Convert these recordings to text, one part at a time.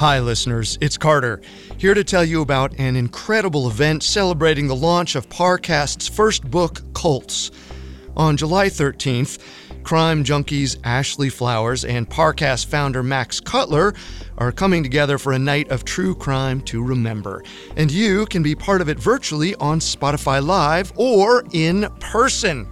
Hi, listeners. It's Carter, here to tell you about an incredible event celebrating the launch of Parcast's first book, Cults. On July 13th, crime junkies Ashley Flowers and Parcast founder Max Cutler are coming together for a night of true crime to remember. And you can be part of it virtually on Spotify Live or in person.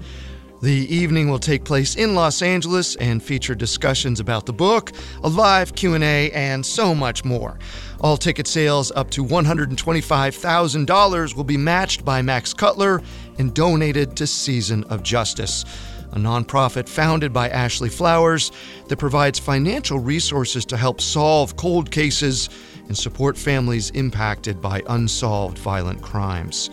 The evening will take place in Los Angeles and feature discussions about the book, a live Q&A, and so much more. All ticket sales up to $125,000 will be matched by Max Cutler and donated to Season of Justice, a nonprofit founded by Ashley Flowers that provides financial resources to help solve cold cases and support families impacted by unsolved violent crimes.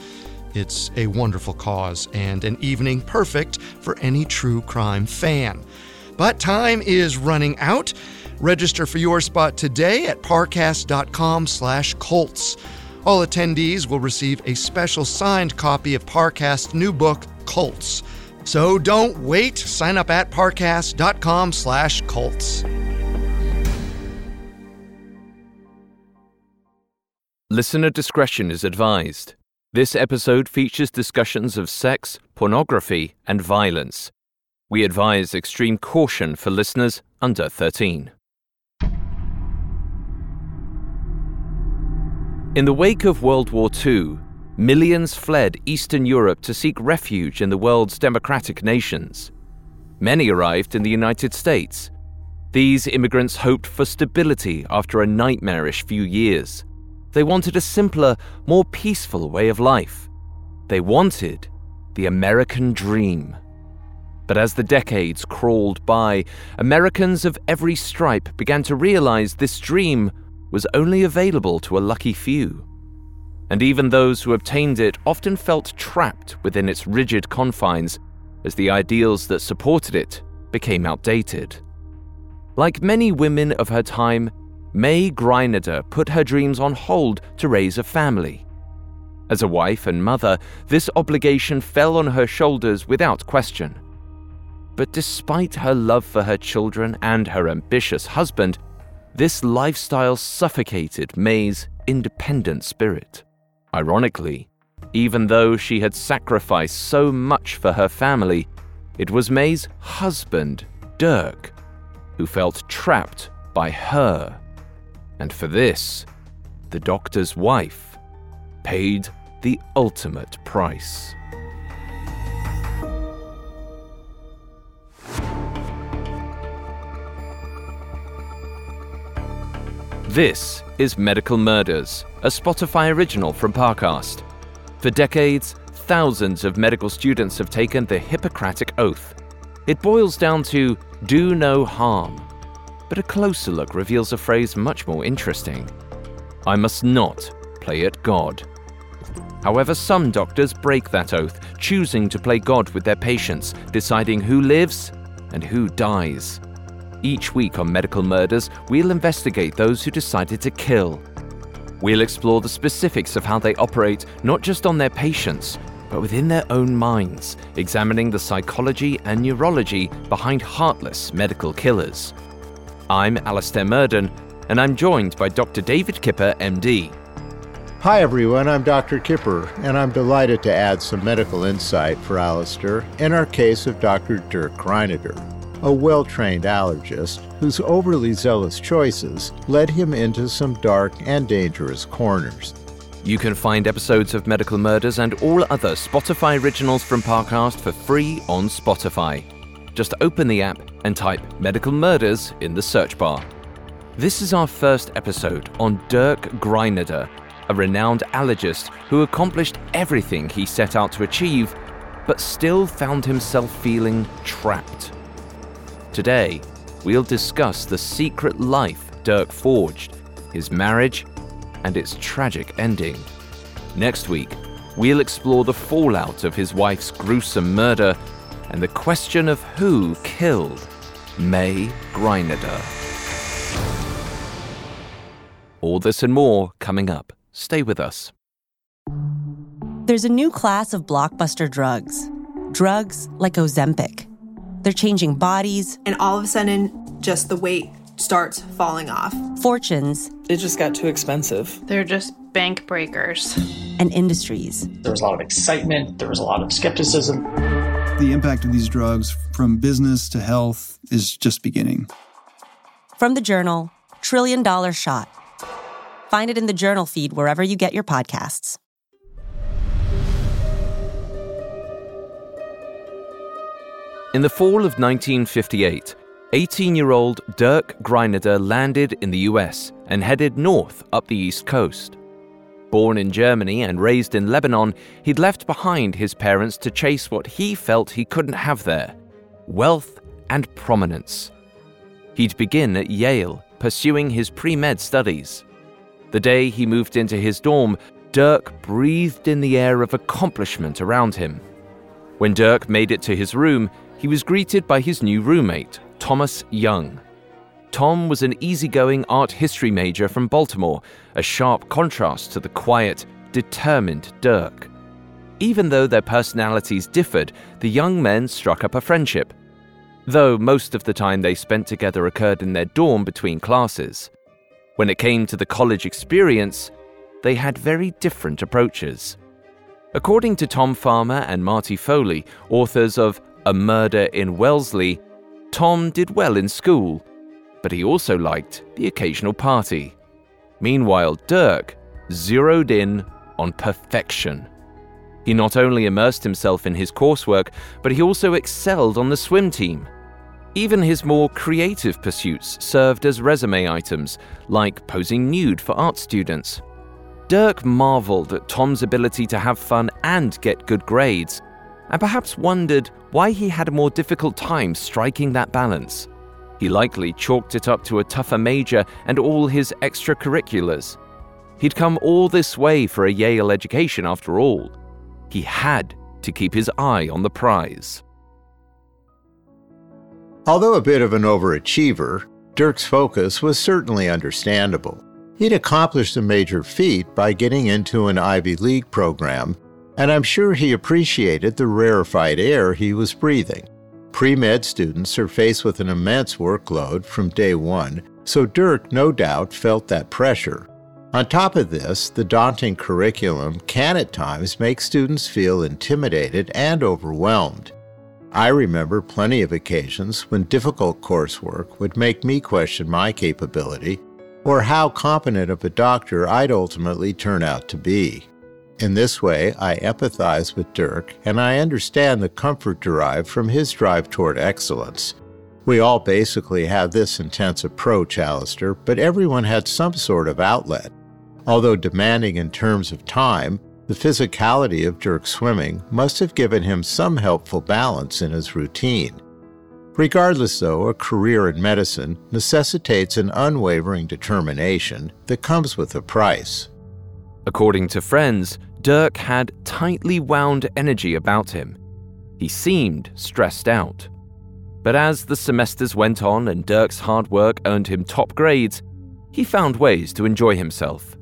It's a wonderful cause and an evening perfect for any true crime fan. But time is running out. Register for your spot today at parcast.com/cults. All attendees will receive a special signed copy of Parcast's new book, Cults. So don't wait. Sign up at parcast.com/cults. Listener discretion is advised. This episode features discussions of sex, pornography, and violence. We advise extreme caution for listeners under 13. In the wake of World War II, millions fled Eastern Europe to seek refuge in the world's democratic nations. Many arrived in the United States. These immigrants hoped for stability after a nightmarish few years. They wanted a simpler, more peaceful way of life. They wanted the American dream. But as the decades crawled by, Americans of every stripe began to realize this dream was only available to a lucky few. And even those who obtained it often felt trapped within its rigid confines as the ideals that supported it became outdated. Like many women of her time, May Greineder put her dreams on hold to raise a family. As a wife and mother, this obligation fell on her shoulders without question. But despite her love for her children and her ambitious husband, this lifestyle suffocated May's independent spirit. Ironically, even though she had sacrificed so much for her family, it was May's husband, Dirk, who felt trapped by her and for this, the doctor's wife paid the ultimate price. This is Medical Murders, a Spotify original from Parcast. For decades, thousands of medical students have taken the Hippocratic Oath. It boils down to do no harm but a closer look reveals a phrase much more interesting I must not play at God. However, some doctors break that oath, choosing to play God with their patients, deciding who lives and who dies. Each week on Medical Murders, we'll investigate those who decided to kill. We'll explore the specifics of how they operate, not just on their patients, but within their own minds, examining the psychology and neurology behind heartless medical killers. I'm Alastair Murden, and I'm joined by Dr. David Kipper, MD. Hi, everyone. I'm Dr. Kipper, and I'm delighted to add some medical insight for Alastair in our case of Dr. Dirk Greineder, a well trained allergist whose overly zealous choices led him into some dark and dangerous corners. You can find episodes of Medical Murders and all other Spotify originals from Parcast for free on Spotify. Just open the app and type Medical Murders in the search bar. This is our first episode on Dirk Greineder, a renowned allergist who accomplished everything he set out to achieve, but still found himself feeling trapped. Today, we'll discuss the secret life Dirk forged, his marriage, and its tragic ending. Next week, we'll explore the fallout of his wife's gruesome murder and the question of who killed May Greineder. All this and more coming up. Stay with us. There's a new class of blockbuster drugs. Drugs like Ozempic. They're changing bodies. And all of a sudden, just the weight starts falling off. Fortunes. It just got too expensive. They're just bank breakers. And industries. There was a lot of excitement, there was a lot of skepticism. The impact of these drugs from business to health is just beginning. From the journal, Trillion Dollar Shot. Find it in the journal feed wherever you get your podcasts. In the fall of 1958, 18 year old Dirk Greinader landed in the US and headed north up the East Coast. Born in Germany and raised in Lebanon, he'd left behind his parents to chase what he felt he couldn't have there wealth and prominence. He'd begin at Yale, pursuing his pre med studies. The day he moved into his dorm, Dirk breathed in the air of accomplishment around him. When Dirk made it to his room, he was greeted by his new roommate, Thomas Young. Tom was an easygoing art history major from Baltimore, a sharp contrast to the quiet, determined Dirk. Even though their personalities differed, the young men struck up a friendship, though most of the time they spent together occurred in their dorm between classes. When it came to the college experience, they had very different approaches. According to Tom Farmer and Marty Foley, authors of A Murder in Wellesley, Tom did well in school, but he also liked the occasional party. Meanwhile, Dirk zeroed in on perfection. He not only immersed himself in his coursework, but he also excelled on the swim team. Even his more creative pursuits served as resume items, like posing nude for art students. Dirk marveled at Tom's ability to have fun and get good grades, and perhaps wondered why he had a more difficult time striking that balance. He likely chalked it up to a tougher major and all his extracurriculars. He'd come all this way for a Yale education after all. He had to keep his eye on the prize. Although a bit of an overachiever, Dirk's focus was certainly understandable. He'd accomplished a major feat by getting into an Ivy League program, and I'm sure he appreciated the rarefied air he was breathing. Pre med students are faced with an immense workload from day one, so Dirk no doubt felt that pressure. On top of this, the daunting curriculum can at times make students feel intimidated and overwhelmed. I remember plenty of occasions when difficult coursework would make me question my capability or how competent of a doctor I'd ultimately turn out to be. In this way, I empathize with Dirk and I understand the comfort derived from his drive toward excellence. We all basically have this intense approach, Alastair, but everyone had some sort of outlet. Although demanding in terms of time, the physicality of Dirk's swimming must have given him some helpful balance in his routine. Regardless, though, a career in medicine necessitates an unwavering determination that comes with a price. According to friends, Dirk had tightly wound energy about him. He seemed stressed out. But as the semesters went on and Dirk's hard work earned him top grades, he found ways to enjoy himself.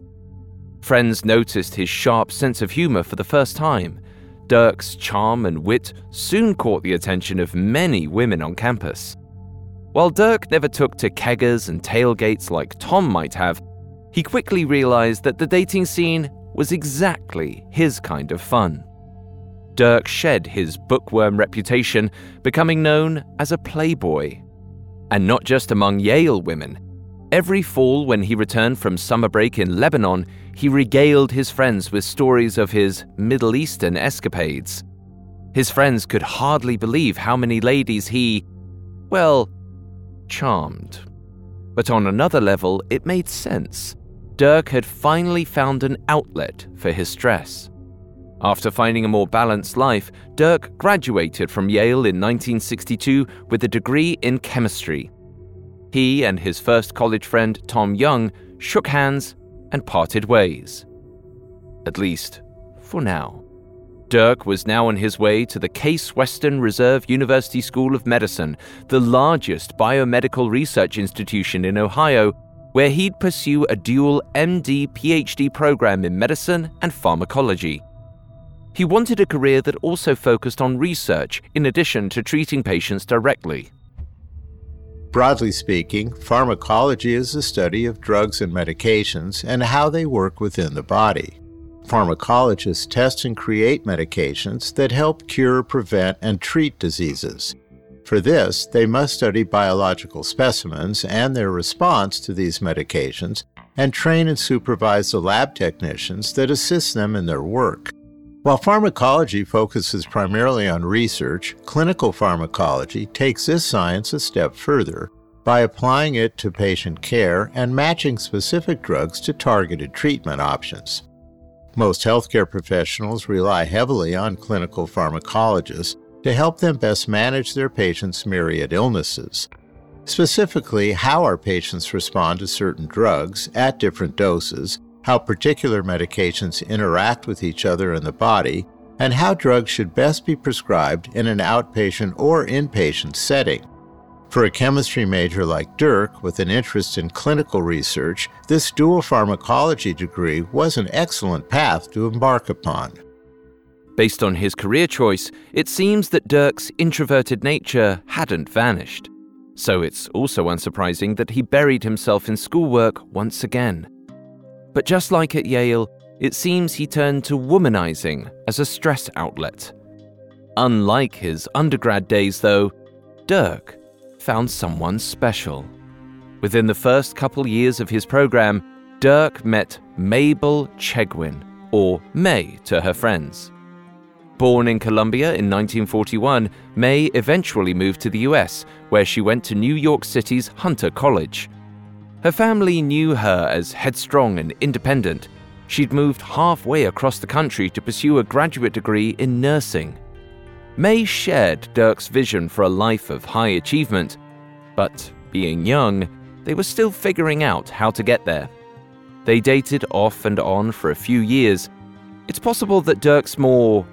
Friends noticed his sharp sense of humor for the first time. Dirk's charm and wit soon caught the attention of many women on campus. While Dirk never took to keggers and tailgates like Tom might have, he quickly realized that the dating scene was exactly his kind of fun. Dirk shed his bookworm reputation, becoming known as a playboy. And not just among Yale women. Every fall, when he returned from summer break in Lebanon, he regaled his friends with stories of his Middle Eastern escapades. His friends could hardly believe how many ladies he, well, charmed. But on another level, it made sense. Dirk had finally found an outlet for his stress. After finding a more balanced life, Dirk graduated from Yale in 1962 with a degree in chemistry he and his first college friend, Tom Young, shook hands and parted ways. At least, for now. Dirk was now on his way to the Case Western Reserve University School of Medicine, the largest biomedical research institution in Ohio, where he'd pursue a dual MD PhD program in medicine and pharmacology. He wanted a career that also focused on research in addition to treating patients directly. Broadly speaking, pharmacology is the study of drugs and medications and how they work within the body. Pharmacologists test and create medications that help cure, prevent, and treat diseases. For this, they must study biological specimens and their response to these medications and train and supervise the lab technicians that assist them in their work. While pharmacology focuses primarily on research, clinical pharmacology takes this science a step further by applying it to patient care and matching specific drugs to targeted treatment options. Most healthcare professionals rely heavily on clinical pharmacologists to help them best manage their patients' myriad illnesses. Specifically, how our patients respond to certain drugs at different doses, how particular medications interact with each other in the body, and how drugs should best be prescribed in an outpatient or inpatient setting. For a chemistry major like Dirk with an interest in clinical research, this dual pharmacology degree was an excellent path to embark upon. Based on his career choice, it seems that Dirk's introverted nature hadn't vanished. So it's also unsurprising that he buried himself in schoolwork once again. But just like at Yale, it seems he turned to womanizing as a stress outlet. Unlike his undergrad days, though, Dirk found someone special. Within the first couple years of his program, Dirk met Mabel Chegwin, or May to her friends. Born in Colombia in 1941, May eventually moved to the US, where she went to New York City's Hunter College. Her family knew her as headstrong and independent. She'd moved halfway across the country to pursue a graduate degree in nursing. May shared Dirk's vision for a life of high achievement, but being young, they were still figuring out how to get there. They dated off and on for a few years. It's possible that Dirk's more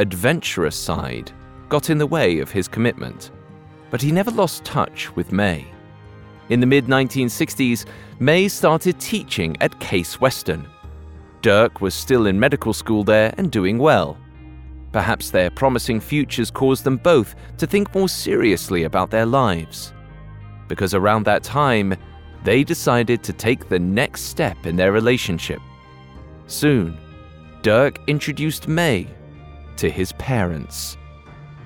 adventurous side got in the way of his commitment, but he never lost touch with May. In the mid 1960s, May started teaching at Case Western. Dirk was still in medical school there and doing well. Perhaps their promising futures caused them both to think more seriously about their lives. Because around that time, they decided to take the next step in their relationship. Soon, Dirk introduced May to his parents.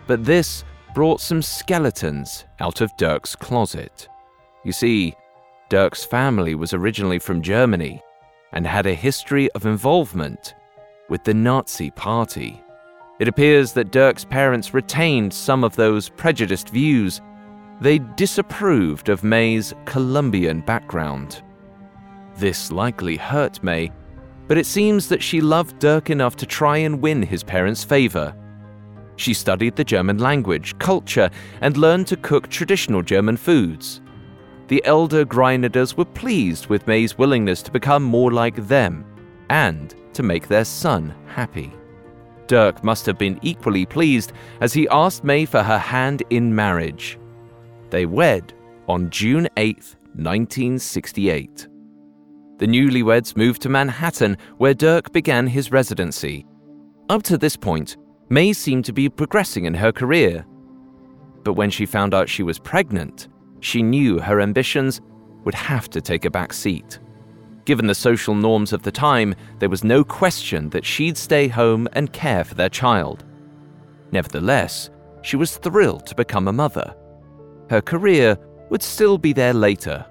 But this brought some skeletons out of Dirk's closet. You see, Dirk's family was originally from Germany and had a history of involvement with the Nazi Party. It appears that Dirk's parents retained some of those prejudiced views. They disapproved of May's Colombian background. This likely hurt May, but it seems that she loved Dirk enough to try and win his parents' favor. She studied the German language, culture, and learned to cook traditional German foods the elder Greineders were pleased with May's willingness to become more like them and to make their son happy. Dirk must have been equally pleased as he asked May for her hand in marriage. They wed on June 8, 1968. The newlyweds moved to Manhattan, where Dirk began his residency. Up to this point, May seemed to be progressing in her career. But when she found out she was pregnant, she knew her ambitions would have to take a back seat. Given the social norms of the time, there was no question that she'd stay home and care for their child. Nevertheless, she was thrilled to become a mother. Her career would still be there later.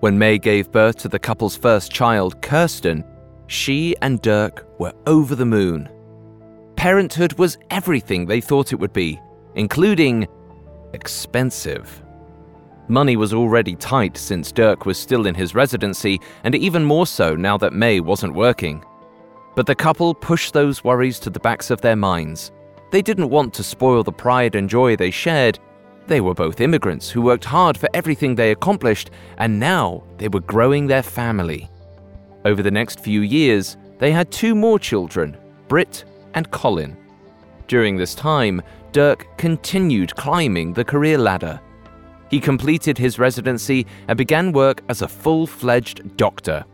When May gave birth to the couple's first child, Kirsten, she and Dirk were over the moon. Parenthood was everything they thought it would be, including expensive. Money was already tight since Dirk was still in his residency, and even more so now that May wasn't working. But the couple pushed those worries to the backs of their minds. They didn't want to spoil the pride and joy they shared. They were both immigrants who worked hard for everything they accomplished, and now they were growing their family. Over the next few years, they had two more children, Britt and Colin. During this time, Dirk continued climbing the career ladder. He completed his residency and began work as a full fledged doctor.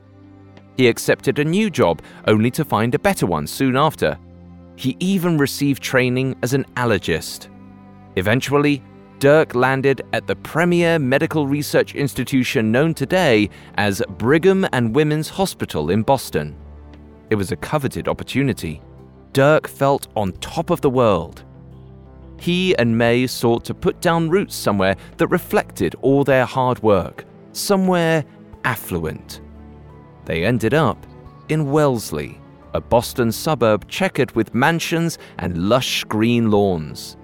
He accepted a new job only to find a better one soon after. He even received training as an allergist. Eventually, Dirk landed at the premier medical research institution known today as Brigham and Women's Hospital in Boston. It was a coveted opportunity. Dirk felt on top of the world. He and May sought to put down roots somewhere that reflected all their hard work, somewhere affluent. They ended up in Wellesley, a Boston suburb checkered with mansions and lush green lawns.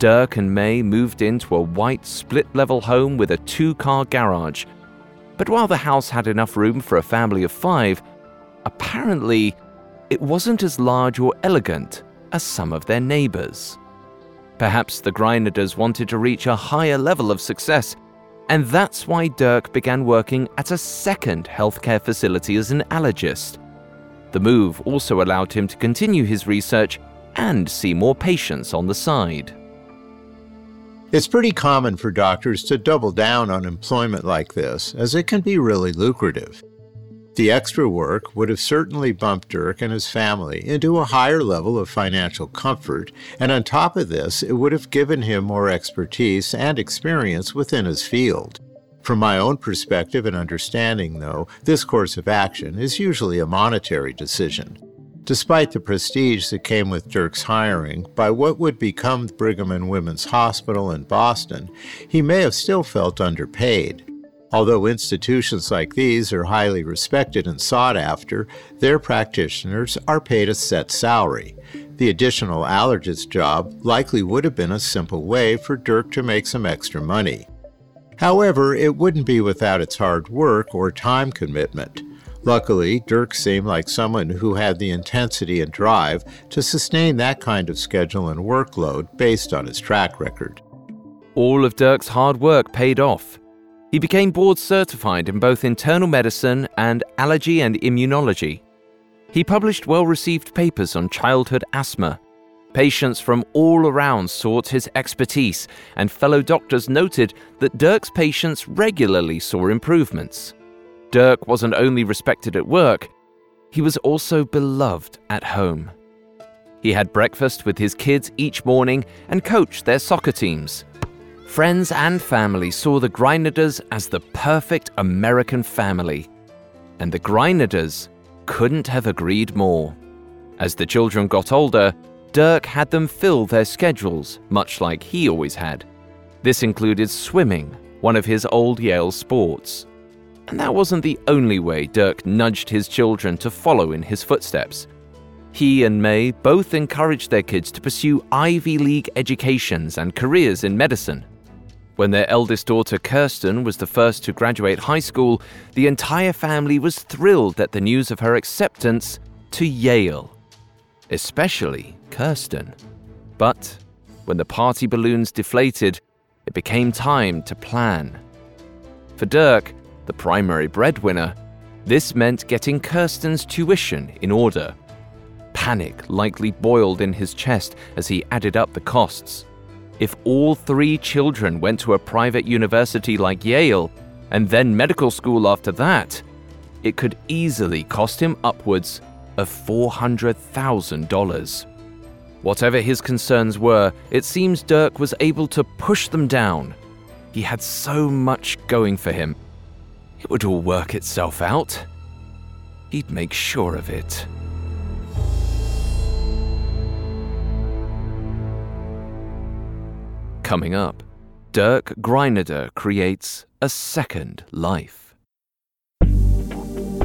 Dirk and May moved into a white split level home with a two car garage. But while the house had enough room for a family of five, apparently it wasn't as large or elegant as some of their neighbors. Perhaps the Greineders wanted to reach a higher level of success, and that's why Dirk began working at a second healthcare facility as an allergist. The move also allowed him to continue his research and see more patients on the side. It's pretty common for doctors to double down on employment like this, as it can be really lucrative. The extra work would have certainly bumped Dirk and his family into a higher level of financial comfort, and on top of this, it would have given him more expertise and experience within his field. From my own perspective and understanding, though, this course of action is usually a monetary decision. Despite the prestige that came with Dirk's hiring by what would become Brigham and Women's Hospital in Boston, he may have still felt underpaid. Although institutions like these are highly respected and sought after, their practitioners are paid a set salary. The additional allergist job likely would have been a simple way for Dirk to make some extra money. However, it wouldn't be without its hard work or time commitment. Luckily, Dirk seemed like someone who had the intensity and drive to sustain that kind of schedule and workload based on his track record. All of Dirk's hard work paid off. He became board certified in both internal medicine and allergy and immunology. He published well received papers on childhood asthma. Patients from all around sought his expertise, and fellow doctors noted that Dirk's patients regularly saw improvements. Dirk wasn't only respected at work, he was also beloved at home. He had breakfast with his kids each morning and coached their soccer teams. Friends and family saw the Greineders as the perfect American family, and the Greineders couldn't have agreed more. As the children got older, Dirk had them fill their schedules, much like he always had. This included swimming, one of his old Yale sports. And that wasn't the only way Dirk nudged his children to follow in his footsteps. He and May both encouraged their kids to pursue Ivy League educations and careers in medicine. When their eldest daughter Kirsten was the first to graduate high school, the entire family was thrilled at the news of her acceptance to Yale. Especially Kirsten. But when the party balloons deflated, it became time to plan. For Dirk, the primary breadwinner, this meant getting Kirsten's tuition in order. Panic likely boiled in his chest as he added up the costs. If all three children went to a private university like Yale, and then medical school after that, it could easily cost him upwards of $400,000. Whatever his concerns were, it seems Dirk was able to push them down. He had so much going for him, it would all work itself out. He'd make sure of it. Coming up, Dirk Greineder creates a second life.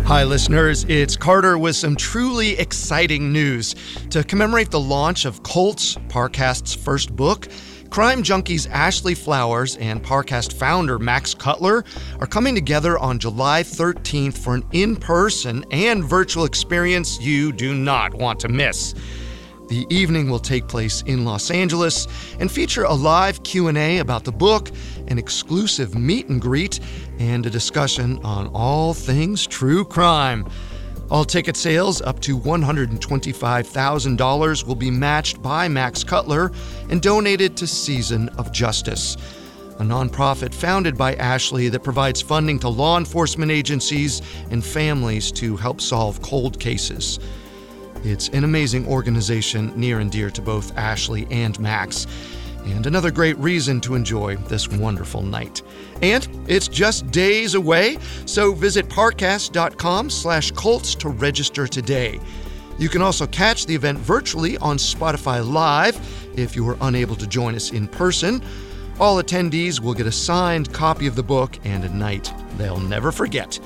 Hi, listeners. It's Carter with some truly exciting news. To commemorate the launch of Cults, Parcast's first book, Crime Junkies Ashley Flowers and Parcast founder Max Cutler are coming together on July 13th for an in-person and virtual experience you do not want to miss. The evening will take place in Los Angeles and feature a live Q&A about the book, an exclusive meet and greet, and a discussion on all things true crime. All ticket sales up to $125,000 will be matched by Max Cutler and donated to Season of Justice, a nonprofit founded by Ashley that provides funding to law enforcement agencies and families to help solve cold cases. It's an amazing organization near and dear to both Ashley and Max. and another great reason to enjoy this wonderful night. And it's just days away, so visit parcast.com slash Cults to register today. You can also catch the event virtually on Spotify Live if you are unable to join us in person. All attendees will get a signed copy of the book and a night they'll never forget.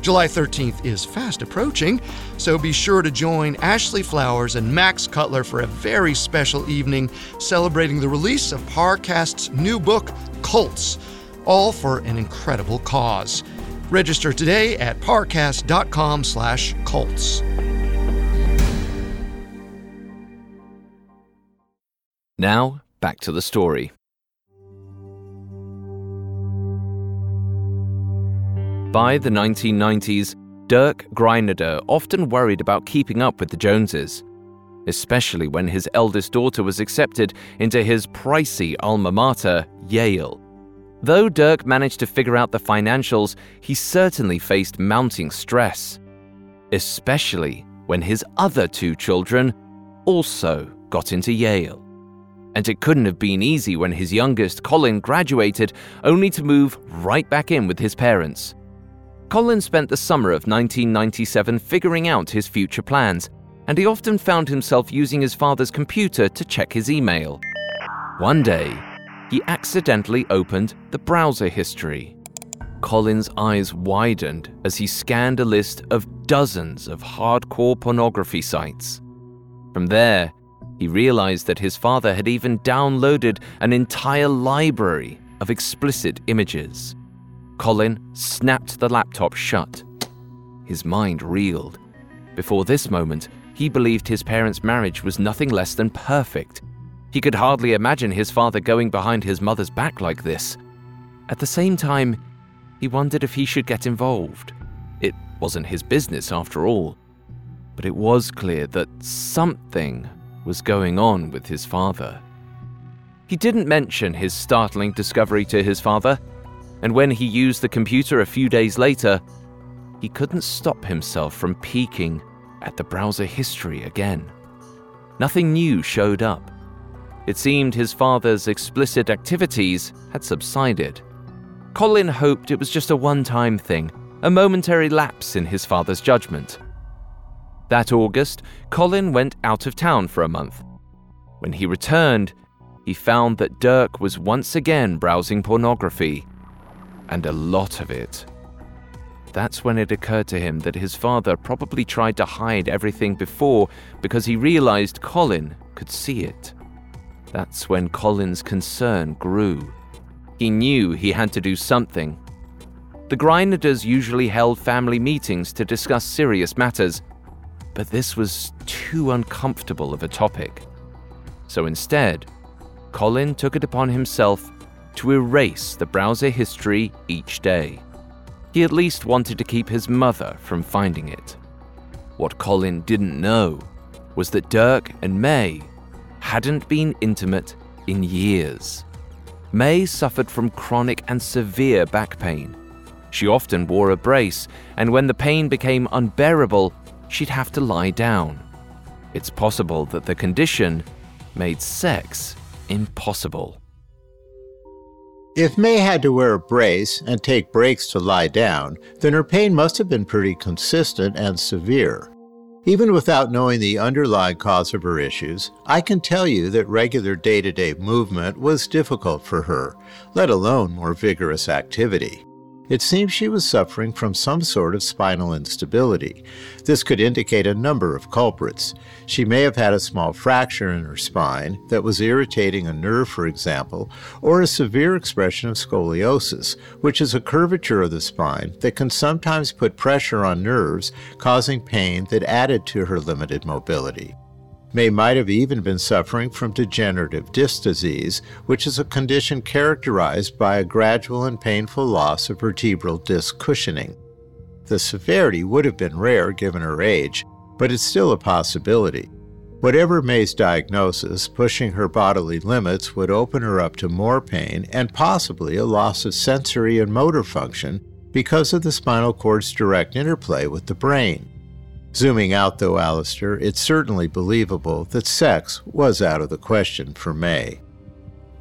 July 13th is fast approaching, so be sure to join Ashley Flowers and Max Cutler for a very special evening celebrating the release of Parcast's new book, Cults, all for an incredible cause. Register today at parcast.com slash Cults. Now, back to the story. By the 1990s, Dirk Greineder often worried about keeping up with the Joneses, especially when his eldest daughter was accepted into his pricey alma mater, Yale. Though Dirk managed to figure out the financials, he certainly faced mounting stress, especially when his other two children also got into Yale. And it couldn't have been easy when his youngest, Colin, graduated, only to move right back in with his parents. Colin spent the summer of 1997 figuring out his future plans, and he often found himself using his father's computer to check his email. One day, he accidentally opened the browser history. Colin's eyes widened as he scanned a list of dozens of hardcore pornography sites. From there, he realized that his father had even downloaded an entire library of explicit images. Colin snapped the laptop shut. His mind reeled. Before this moment, he believed his parents' marriage was nothing less than perfect. He could hardly imagine his father going behind his mother's back like this. At the same time, he wondered if he should get involved. It wasn't his business after all. But it was clear that something was going on with his father. He didn't mention his startling discovery to his father, and when he used the computer a few days later, he couldn't stop himself from peeking at the browser history again. Nothing new showed up. It seemed his father's explicit activities had subsided. Colin hoped it was just a one time thing, a momentary lapse in his father's judgment. That August, Colin went out of town for a month. When he returned, he found that Dirk was once again browsing pornography and a lot of it. That's when it occurred to him that his father probably tried to hide everything before because he realized Colin could see it. That's when Colin's concern grew. He knew he had to do something. The Greineders usually held family meetings to discuss serious matters, but this was too uncomfortable of a topic. So instead, Colin took it upon himself to erase the browser history each day. He at least wanted to keep his mother from finding it. What Colin didn't know was that Dirk and May hadn't been intimate in years. May suffered from chronic and severe back pain. She often wore a brace, and when the pain became unbearable, she'd have to lie down. It's possible that the condition made sex impossible. If May had to wear a brace and take breaks to lie down, then her pain must have been pretty consistent and severe. Even without knowing the underlying cause of her issues, I can tell you that regular day to day movement was difficult for her, let alone more vigorous activity. It seems she was suffering from some sort of spinal instability. This could indicate a number of culprits. She may have had a small fracture in her spine that was irritating a nerve, for example, or a severe expression of scoliosis, which is a curvature of the spine that can sometimes put pressure on nerves, causing pain that added to her limited mobility. May might have even been suffering from degenerative disc disease, which is a condition characterized by a gradual and painful loss of vertebral disc cushioning. The severity would have been rare given her age, but it's still a possibility. Whatever May's diagnosis, pushing her bodily limits would open her up to more pain and possibly a loss of sensory and motor function because of the spinal cord's direct interplay with the brain. Zooming out, though, Alastair, it's certainly believable that sex was out of the question for May.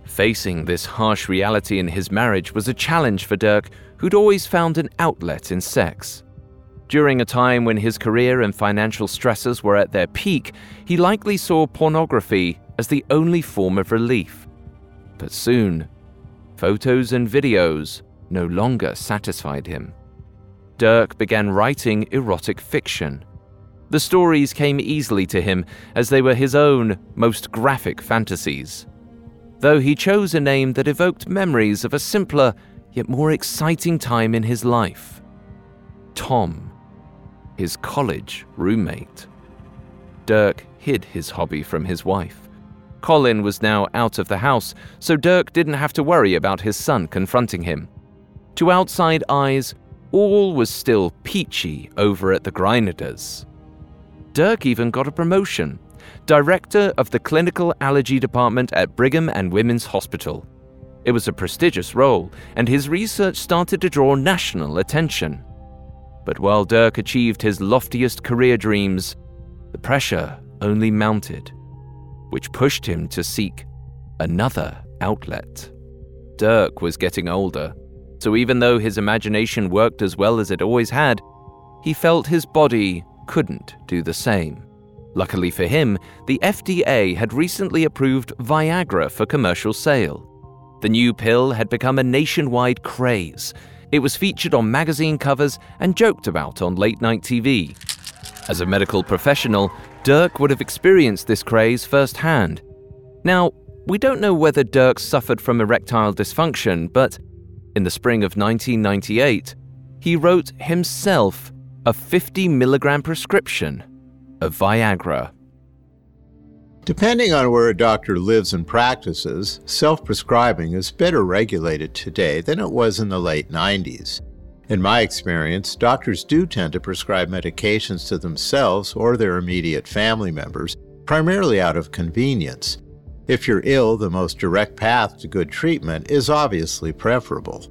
Facing this harsh reality in his marriage was a challenge for Dirk, who'd always found an outlet in sex. During a time when his career and financial stresses were at their peak, he likely saw pornography as the only form of relief. But soon, photos and videos no longer satisfied him. Dirk began writing erotic fiction. The stories came easily to him as they were his own most graphic fantasies. Though he chose a name that evoked memories of a simpler yet more exciting time in his life Tom, his college roommate. Dirk hid his hobby from his wife. Colin was now out of the house, so Dirk didn't have to worry about his son confronting him. To outside eyes, all was still peachy over at the Greineders. Dirk even got a promotion director of the clinical allergy department at Brigham and Women's Hospital. It was a prestigious role, and his research started to draw national attention. But while Dirk achieved his loftiest career dreams, the pressure only mounted, which pushed him to seek another outlet. Dirk was getting older, so even though his imagination worked as well as it always had, he felt his body couldn't do the same. Luckily for him, the FDA had recently approved Viagra for commercial sale. The new pill had become a nationwide craze. It was featured on magazine covers and joked about on late night TV. As a medical professional, Dirk would have experienced this craze firsthand. Now, we don't know whether Dirk suffered from erectile dysfunction, but in the spring of 1998, he wrote himself a 50 milligram prescription of Viagra. Depending on where a doctor lives and practices, self prescribing is better regulated today than it was in the late 90s. In my experience, doctors do tend to prescribe medications to themselves or their immediate family members, primarily out of convenience. If you're ill, the most direct path to good treatment is obviously preferable.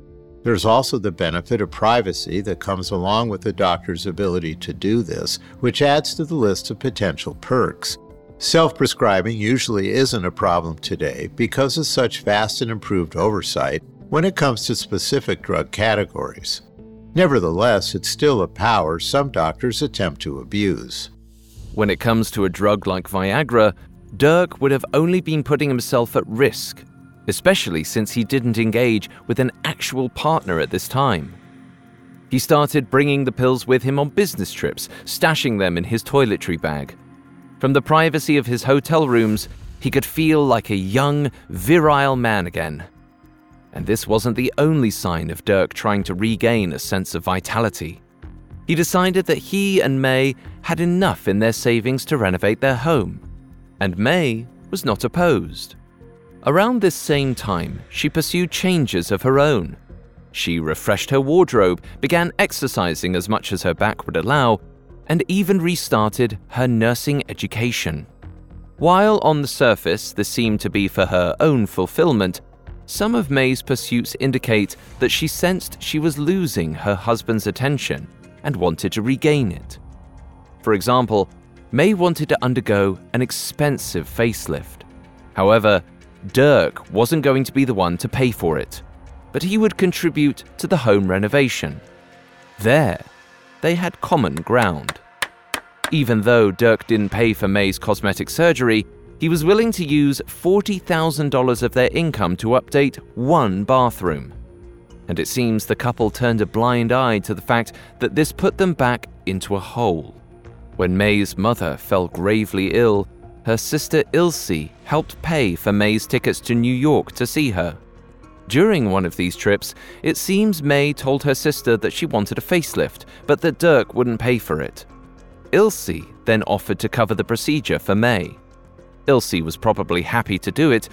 There's also the benefit of privacy that comes along with the doctor's ability to do this, which adds to the list of potential perks. Self prescribing usually isn't a problem today because of such vast and improved oversight when it comes to specific drug categories. Nevertheless, it's still a power some doctors attempt to abuse. When it comes to a drug like Viagra, Dirk would have only been putting himself at risk especially since he didn't engage with an actual partner at this time. He started bringing the pills with him on business trips, stashing them in his toiletry bag. From the privacy of his hotel rooms, he could feel like a young, virile man again. And this wasn't the only sign of Dirk trying to regain a sense of vitality. He decided that he and May had enough in their savings to renovate their home, and May was not opposed. Around this same time, she pursued changes of her own. She refreshed her wardrobe, began exercising as much as her back would allow, and even restarted her nursing education. While on the surface this seemed to be for her own fulfillment, some of May's pursuits indicate that she sensed she was losing her husband's attention and wanted to regain it. For example, May wanted to undergo an expensive facelift. However, Dirk wasn't going to be the one to pay for it, but he would contribute to the home renovation. There, they had common ground. Even though Dirk didn't pay for May's cosmetic surgery, he was willing to use $40,000 of their income to update one bathroom. And it seems the couple turned a blind eye to the fact that this put them back into a hole. When May's mother fell gravely ill, her sister Ilse helped pay for May's tickets to New York to see her. During one of these trips, it seems May told her sister that she wanted a facelift, but that Dirk wouldn't pay for it. Ilse then offered to cover the procedure for May. Ilse was probably happy to do it,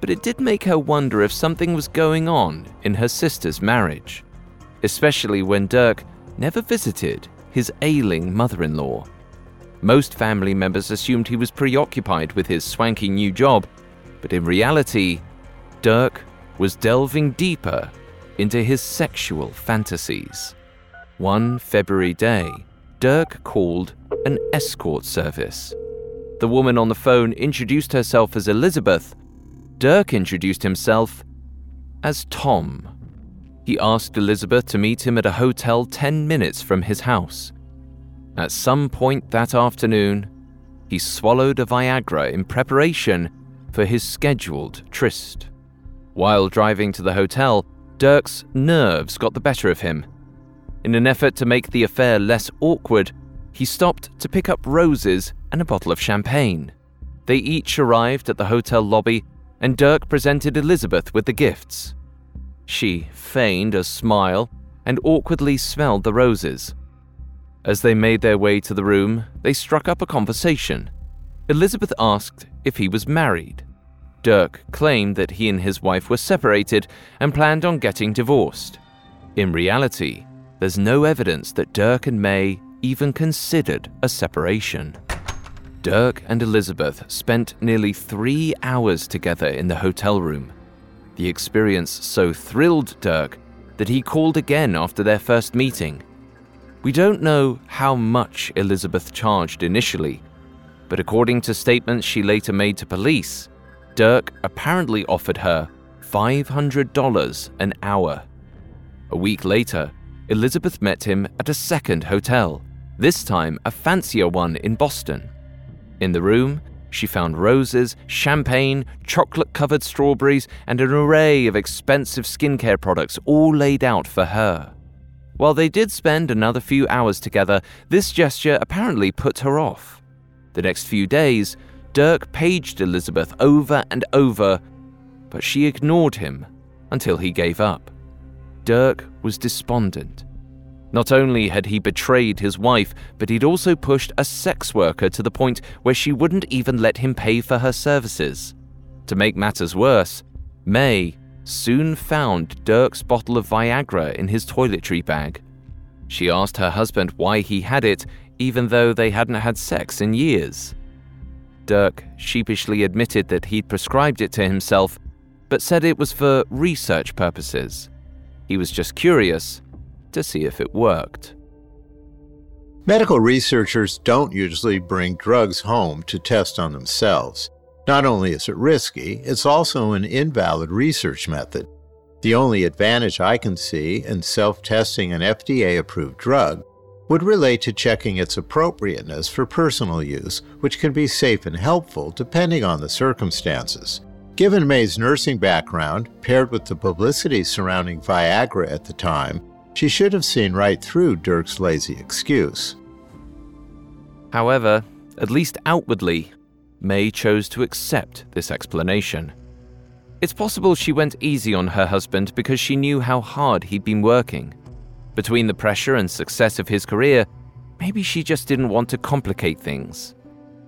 but it did make her wonder if something was going on in her sister's marriage, especially when Dirk never visited his ailing mother in law. Most family members assumed he was preoccupied with his swanky new job, but in reality, Dirk was delving deeper into his sexual fantasies. One February day, Dirk called an escort service. The woman on the phone introduced herself as Elizabeth, Dirk introduced himself as Tom. He asked Elizabeth to meet him at a hotel 10 minutes from his house. At some point that afternoon, he swallowed a Viagra in preparation for his scheduled tryst. While driving to the hotel, Dirk's nerves got the better of him. In an effort to make the affair less awkward, he stopped to pick up roses and a bottle of champagne. They each arrived at the hotel lobby, and Dirk presented Elizabeth with the gifts. She feigned a smile and awkwardly smelled the roses. As they made their way to the room, they struck up a conversation. Elizabeth asked if he was married. Dirk claimed that he and his wife were separated and planned on getting divorced. In reality, there's no evidence that Dirk and May even considered a separation. Dirk and Elizabeth spent nearly three hours together in the hotel room. The experience so thrilled Dirk that he called again after their first meeting. We don't know how much Elizabeth charged initially, but according to statements she later made to police, Dirk apparently offered her $500 an hour. A week later, Elizabeth met him at a second hotel, this time a fancier one in Boston. In the room, she found roses, champagne, chocolate covered strawberries, and an array of expensive skincare products all laid out for her. While they did spend another few hours together, this gesture apparently put her off. The next few days, Dirk paged Elizabeth over and over, but she ignored him until he gave up. Dirk was despondent. Not only had he betrayed his wife, but he'd also pushed a sex worker to the point where she wouldn't even let him pay for her services. To make matters worse, May soon found Dirk's bottle of Viagra in his toiletry bag. She asked her husband why he had it, even though they hadn't had sex in years. Dirk sheepishly admitted that he'd prescribed it to himself, but said it was for research purposes. He was just curious to see if it worked. Medical researchers don't usually bring drugs home to test on themselves. Not only is it risky, it's also an invalid research method. The only advantage I can see in self testing an FDA approved drug would relate to checking its appropriateness for personal use, which can be safe and helpful depending on the circumstances. Given May's nursing background, paired with the publicity surrounding Viagra at the time, she should have seen right through Dirk's lazy excuse. However, at least outwardly, May chose to accept this explanation. It's possible she went easy on her husband because she knew how hard he'd been working. Between the pressure and success of his career, maybe she just didn't want to complicate things.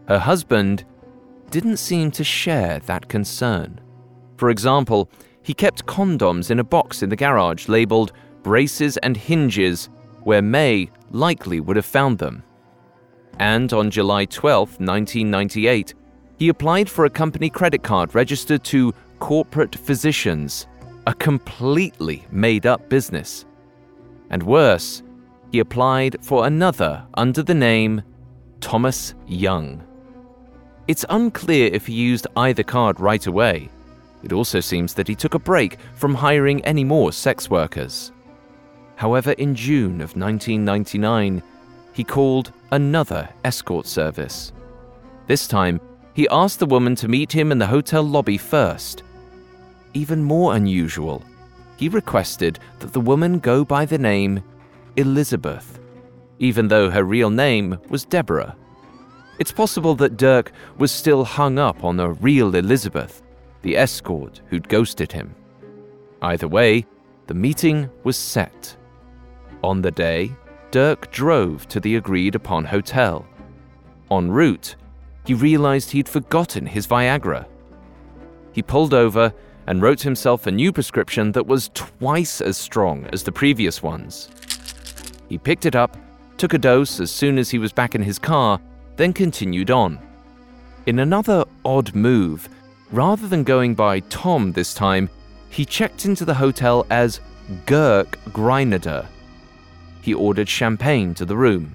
Her husband didn't seem to share that concern. For example, he kept condoms in a box in the garage labeled braces, and hinges where May likely would have found them. And on July 12, 1998, he applied for a company credit card registered to Corporate Physicians, a completely made up business. And worse, he applied for another under the name Thomas Young. It's unclear if he used either card right away. It also seems that he took a break from hiring any more sex workers. However, in June of 1999, he called another escort service. This time, he asked the woman to meet him in the hotel lobby first. Even more unusual, he requested that the woman go by the name Elizabeth, even though her real name was Deborah. It's possible that Dirk was still hung up on the real Elizabeth, the escort who'd ghosted him. Either way, the meeting was set. On the day, Dirk drove to the agreed upon hotel. En route, he realized he'd forgotten his Viagra. He pulled over and wrote himself a new prescription that was twice as strong as the previous ones. He picked it up, took a dose as soon as he was back in his car, then continued on. In another odd move, rather than going by Tom this time, he checked into the hotel as Dirk Greineder he ordered champagne to the room.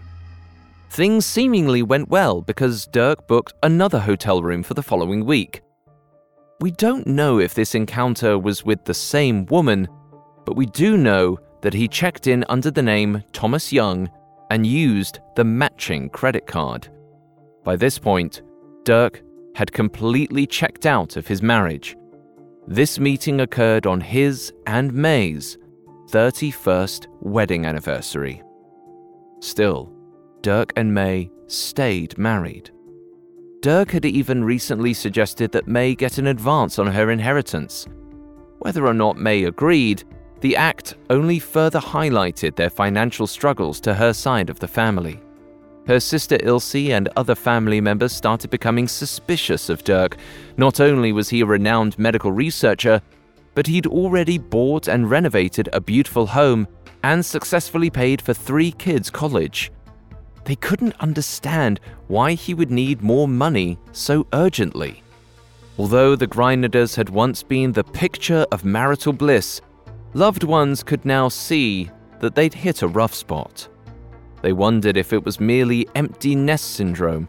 Things seemingly went well because Dirk booked another hotel room for the following week. We don't know if this encounter was with the same woman, but we do know that he checked in under the name Thomas Young and used the matching credit card. By this point, Dirk had completely checked out of his marriage. This meeting occurred on his and May's 31st wedding anniversary. Still, Dirk and May stayed married. Dirk had even recently suggested that May get an advance on her inheritance. Whether or not May agreed, the act only further highlighted their financial struggles to her side of the family. Her sister Ilse and other family members started becoming suspicious of Dirk. Not only was he a renowned medical researcher, but he'd already bought and renovated a beautiful home and successfully paid for three kids' college. They couldn't understand why he would need more money so urgently. Although the Greineders had once been the picture of marital bliss, loved ones could now see that they'd hit a rough spot. They wondered if it was merely empty nest syndrome,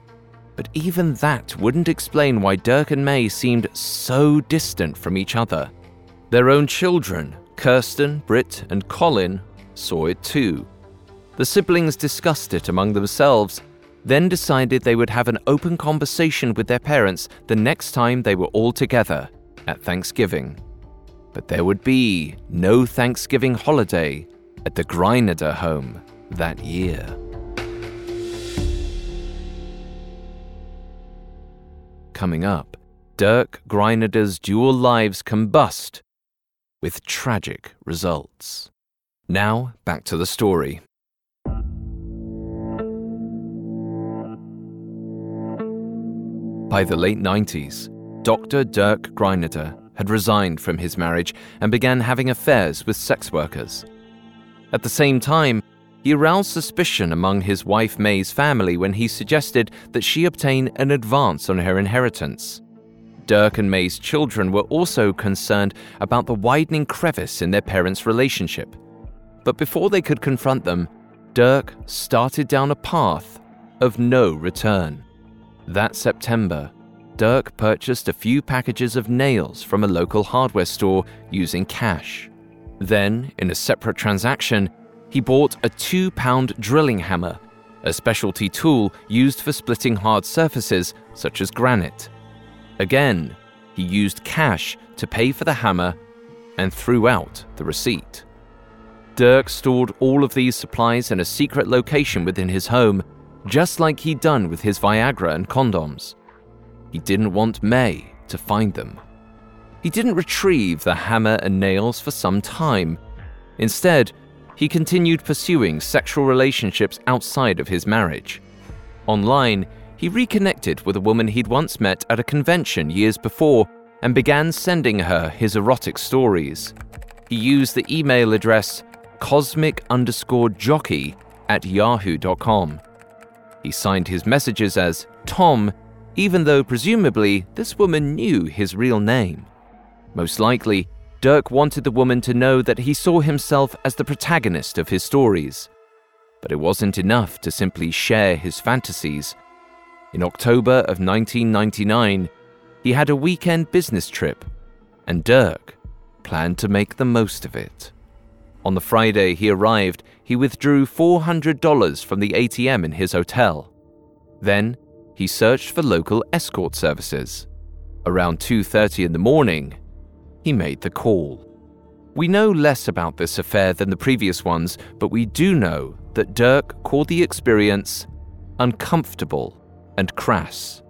but even that wouldn't explain why Dirk and May seemed so distant from each other. Their own children, Kirsten, Britt, and Colin, saw it too. The siblings discussed it among themselves, then decided they would have an open conversation with their parents the next time they were all together at Thanksgiving but there would be no Thanksgiving holiday at the Greineder home that year. Coming up, Dirk Greineder's dual lives combust with tragic results. Now, back to the story. By the late 90s, Dr. Dirk Greineder had resigned from his marriage and began having affairs with sex workers. At the same time, he aroused suspicion among his wife May's family when he suggested that she obtain an advance on her inheritance. Dirk and May's children were also concerned about the widening crevice in their parents' relationship. But before they could confront them, Dirk started down a path of no return. That September, Dirk purchased a few packages of nails from a local hardware store using cash. Then, in a separate transaction, he bought a two pound drilling hammer, a specialty tool used for splitting hard surfaces such as granite. Again, he used cash to pay for the hammer and threw out the receipt. Dirk stored all of these supplies in a secret location within his home, just like he'd done with his Viagra and condoms. He didn't want May to find them. He didn't retrieve the hammer and nails for some time. Instead, he continued pursuing sexual relationships outside of his marriage. Online, he reconnected with a woman he'd once met at a convention years before and began sending her his erotic stories. He used the email address cosmic underscore jockey at yahoo.com. He signed his messages as Tom even though presumably this woman knew his real name. Most likely, Dirk wanted the woman to know that he saw himself as the protagonist of his stories. But it wasn't enough to simply share his fantasies. In October of 1999, he had a weekend business trip, and Dirk planned to make the most of it. On the Friday he arrived, he withdrew $400 from the ATM in his hotel. Then he searched for local escort services. Around 2:30 in the morning, he made the call. We know less about this affair than the previous ones, but we do know that Dirk called the experience uncomfortable and crass.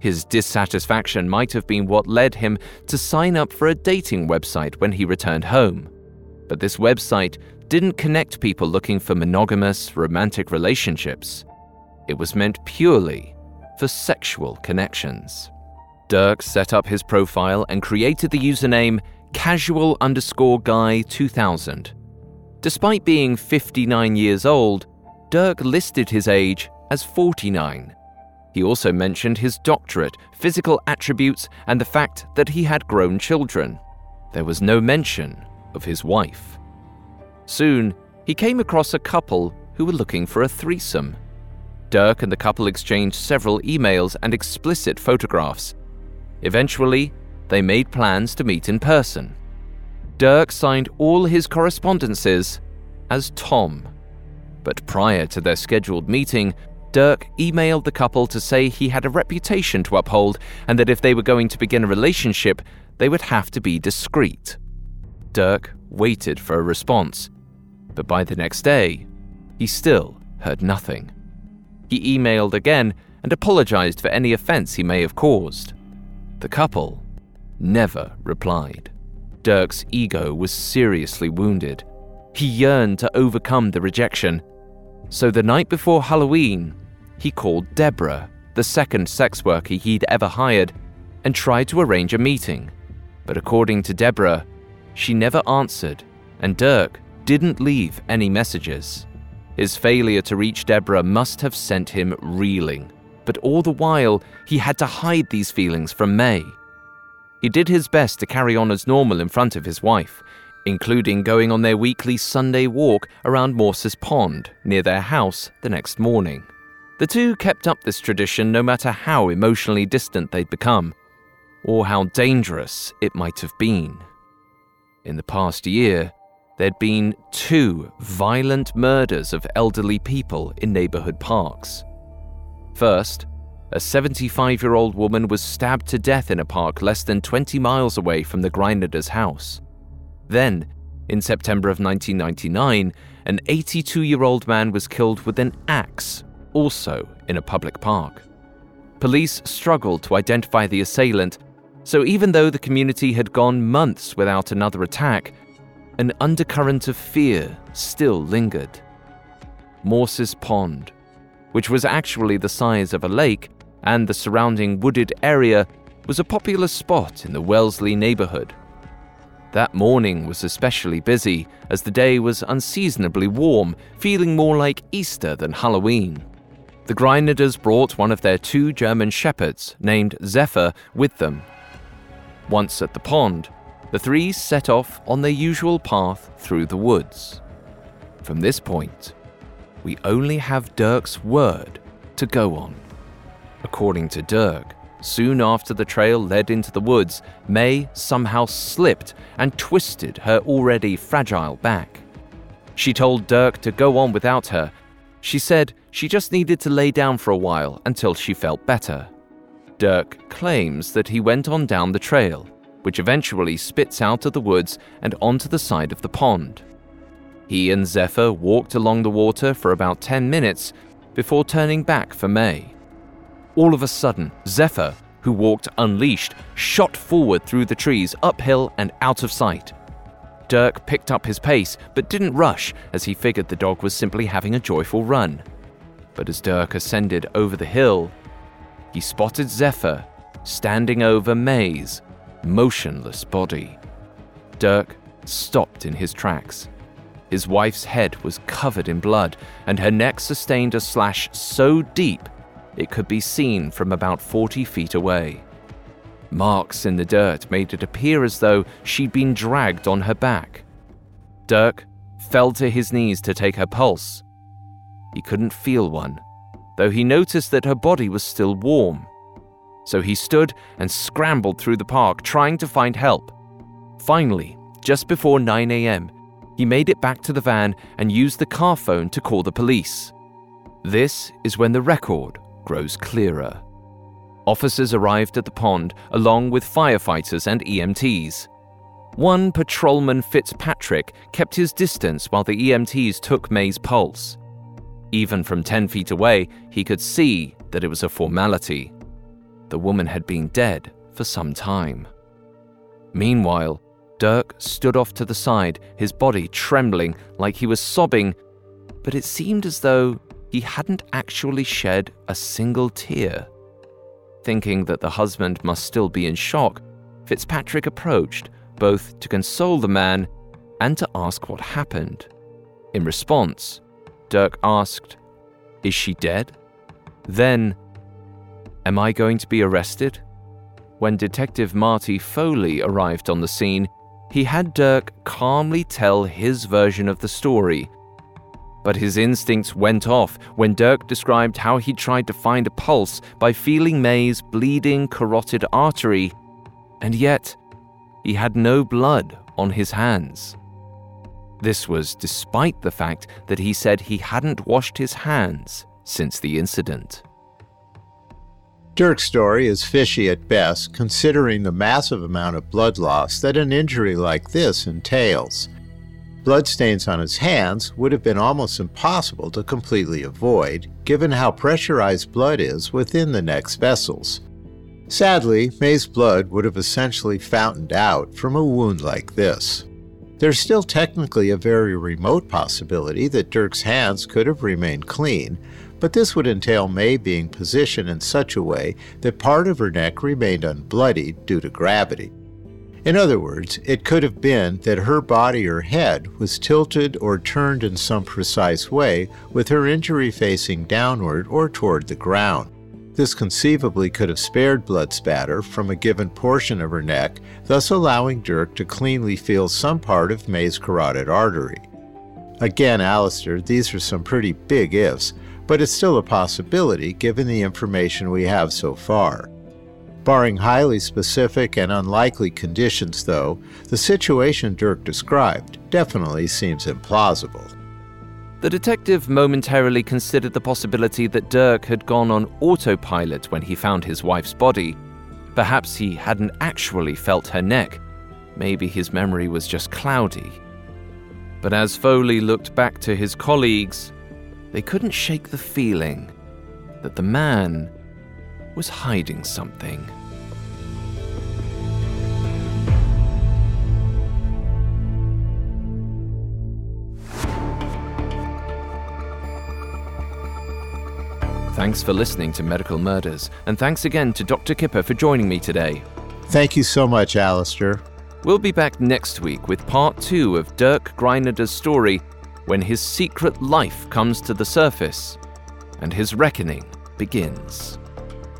His dissatisfaction might have been what led him to sign up for a dating website when he returned home. But this website didn't connect people looking for monogamous, romantic relationships. It was meant purely for sexual connections. Dirk set up his profile and created the username casual underscore guy 2000. Despite being 59 years old, Dirk listed his age as 49. He also mentioned his doctorate, physical attributes, and the fact that he had grown children. There was no mention of his wife. Soon, he came across a couple who were looking for a threesome. Dirk and the couple exchanged several emails and explicit photographs. Eventually, they made plans to meet in person. Dirk signed all his correspondences as Tom. But prior to their scheduled meeting, Dirk emailed the couple to say he had a reputation to uphold and that if they were going to begin a relationship, they would have to be discreet. Dirk waited for a response, but by the next day, he still heard nothing. He emailed again and apologized for any offense he may have caused. The couple never replied. Dirk's ego was seriously wounded. He yearned to overcome the rejection. So the night before Halloween, he called Deborah, the second sex worker he'd ever hired, and tried to arrange a meeting. But according to Deborah, she never answered, and Dirk didn't leave any messages. His failure to reach Deborah must have sent him reeling, but all the while, he had to hide these feelings from May. He did his best to carry on as normal in front of his wife, including going on their weekly Sunday walk around Morse's Pond near their house the next morning. The two kept up this tradition no matter how emotionally distant they'd become, or how dangerous it might have been. In the past year, there'd been two violent murders of elderly people in neighborhood parks. First, a 75 year old woman was stabbed to death in a park less than 20 miles away from the Greineder's house. Then, in September of 1999, an 82 year old man was killed with an axe also in a public park. Police struggled to identify the assailant, so even though the community had gone months without another attack, an undercurrent of fear still lingered. Morse's Pond, which was actually the size of a lake, and the surrounding wooded area was a popular spot in the Wellesley neighborhood. That morning was especially busy as the day was unseasonably warm, feeling more like Easter than Halloween. The Greineders brought one of their two German shepherds, named Zephyr, with them. Once at the pond, the three set off on their usual path through the woods. From this point, we only have Dirk's word to go on. According to Dirk, soon after the trail led into the woods, May somehow slipped and twisted her already fragile back. She told Dirk to go on without her she said she just needed to lay down for a while until she felt better. Dirk claims that he went on down the trail, which eventually spits out of the woods and onto the side of the pond. He and Zephyr walked along the water for about 10 minutes before turning back for May. All of a sudden, Zephyr, who walked unleashed, shot forward through the trees, uphill and out of sight. Dirk picked up his pace but didn't rush as he figured the dog was simply having a joyful run. But as Dirk ascended over the hill, he spotted Zephyr standing over May's motionless body. Dirk stopped in his tracks. His wife's head was covered in blood, and her neck sustained a slash so deep it could be seen from about 40 feet away. Marks in the dirt made it appear as though she'd been dragged on her back. Dirk fell to his knees to take her pulse. He couldn't feel one, though he noticed that her body was still warm. So he stood and scrambled through the park trying to find help. Finally, just before 9 a.m., he made it back to the van and used the car phone to call the police. This is when the record grows clearer. Officers arrived at the pond along with firefighters and EMTs. One patrolman Fitzpatrick kept his distance while the EMTs took May's pulse. Even from 10 feet away, he could see that it was a formality. The woman had been dead for some time. Meanwhile, Dirk stood off to the side, his body trembling like he was sobbing, but it seemed as though he hadn't actually shed a single tear. Thinking that the husband must still be in shock, Fitzpatrick approached, both to console the man and to ask what happened. In response, Dirk asked, Is she dead? Then, Am I going to be arrested? When Detective Marty Foley arrived on the scene, he had Dirk calmly tell his version of the story but his instincts went off when Dirk described how he tried to find a pulse by feeling May's bleeding carotid artery And yet, he had no blood on his hands. This was despite the fact that he said he hadn't washed his hands since the incident. Dirk's story is fishy at best, considering the massive amount of blood loss that an injury like this entails. Bloodstains on his hands would have been almost impossible to completely avoid, given how pressurized blood is within the neck's vessels. Sadly, May's blood would have essentially fountained out from a wound like this. There's still technically a very remote possibility that Dirk's hands could have remained clean, but this would entail May being positioned in such a way that part of her neck remained unbloodied due to gravity. In other words, it could have been that her body or head was tilted or turned in some precise way, with her injury facing downward or toward the ground. This conceivably could have spared blood spatter from a given portion of her neck, thus allowing Dirk to cleanly feel some part of May's carotid artery. Again, Alastair, these are some pretty big ifs, but it's still a possibility given the information we have so far. Barring highly specific and unlikely conditions, though, the situation Dirk described definitely seems implausible. The detective momentarily considered the possibility that Dirk had gone on autopilot when he found his wife's body. Perhaps he hadn't actually felt her neck. Maybe his memory was just cloudy. But as Foley looked back to his colleagues, they couldn't shake the feeling that the man was hiding something. Thanks for listening to Medical Murders, and thanks again to Dr. Kipper for joining me today. Thank you so much, Alastair. We'll be back next week with part two of Dirk Greineder's story when his secret life comes to the surface and his reckoning begins.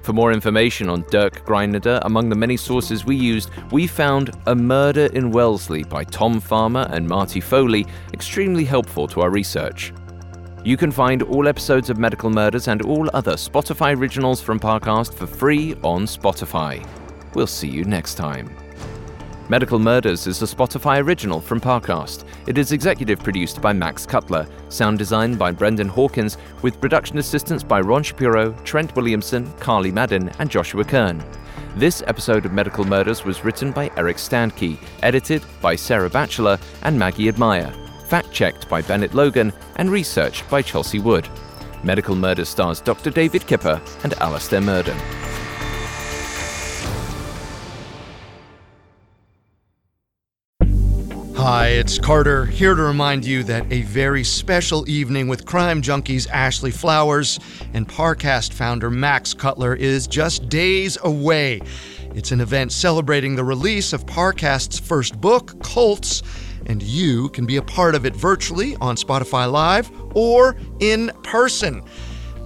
For more information on Dirk Greineder, among the many sources we used, we found A Murder in Wellesley by Tom Farmer and Marty Foley extremely helpful to our research. You can find all episodes of Medical Murders and all other Spotify originals from Parcast for free on Spotify. We'll see you next time. Medical Murders is a Spotify original from Parcast. It is executive produced by Max Cutler, sound design by Brendan Hawkins, with production assistance by Ron Shapiro, Trent Williamson, Carly Madden, and Joshua Kern. This episode of Medical Murders was written by Eric Standke, edited by Sarah Batchelor and Maggie Admire, fact checked by Bennett Logan, and researched by Chelsea Wood. Medical Murders stars Dr. David Kipper and Alastair Murden. Hi, it's Carter, here to remind you that a very special evening with crime junkies Ashley Flowers and Parcast founder Max Cutler is just days away. It's an event celebrating the release of Parcast's first book, Cults, and you can be a part of it virtually on Spotify Live or in person.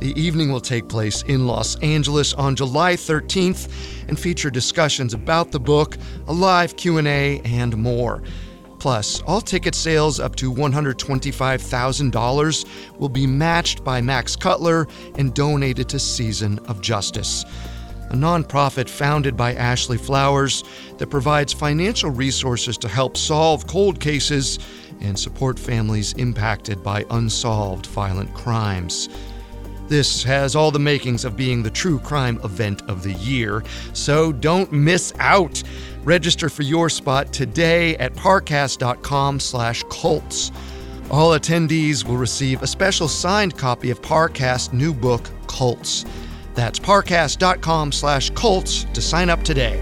The evening will take place in Los Angeles on July 13th and feature discussions about the book, a live Q&A, and more. Plus, all ticket sales up to $125,000 will be matched by Max Cutler and donated to Season of Justice, a nonprofit founded by Ashley Flowers that provides financial resources to help solve cold cases and support families impacted by unsolved violent crimes. This has all the makings of being the true crime event of the year, so don't miss out. Register for your spot today at parcast.com/cults. All attendees will receive a special signed copy of Parcast's new book, Cults. That's parcast.com/cults to sign up today.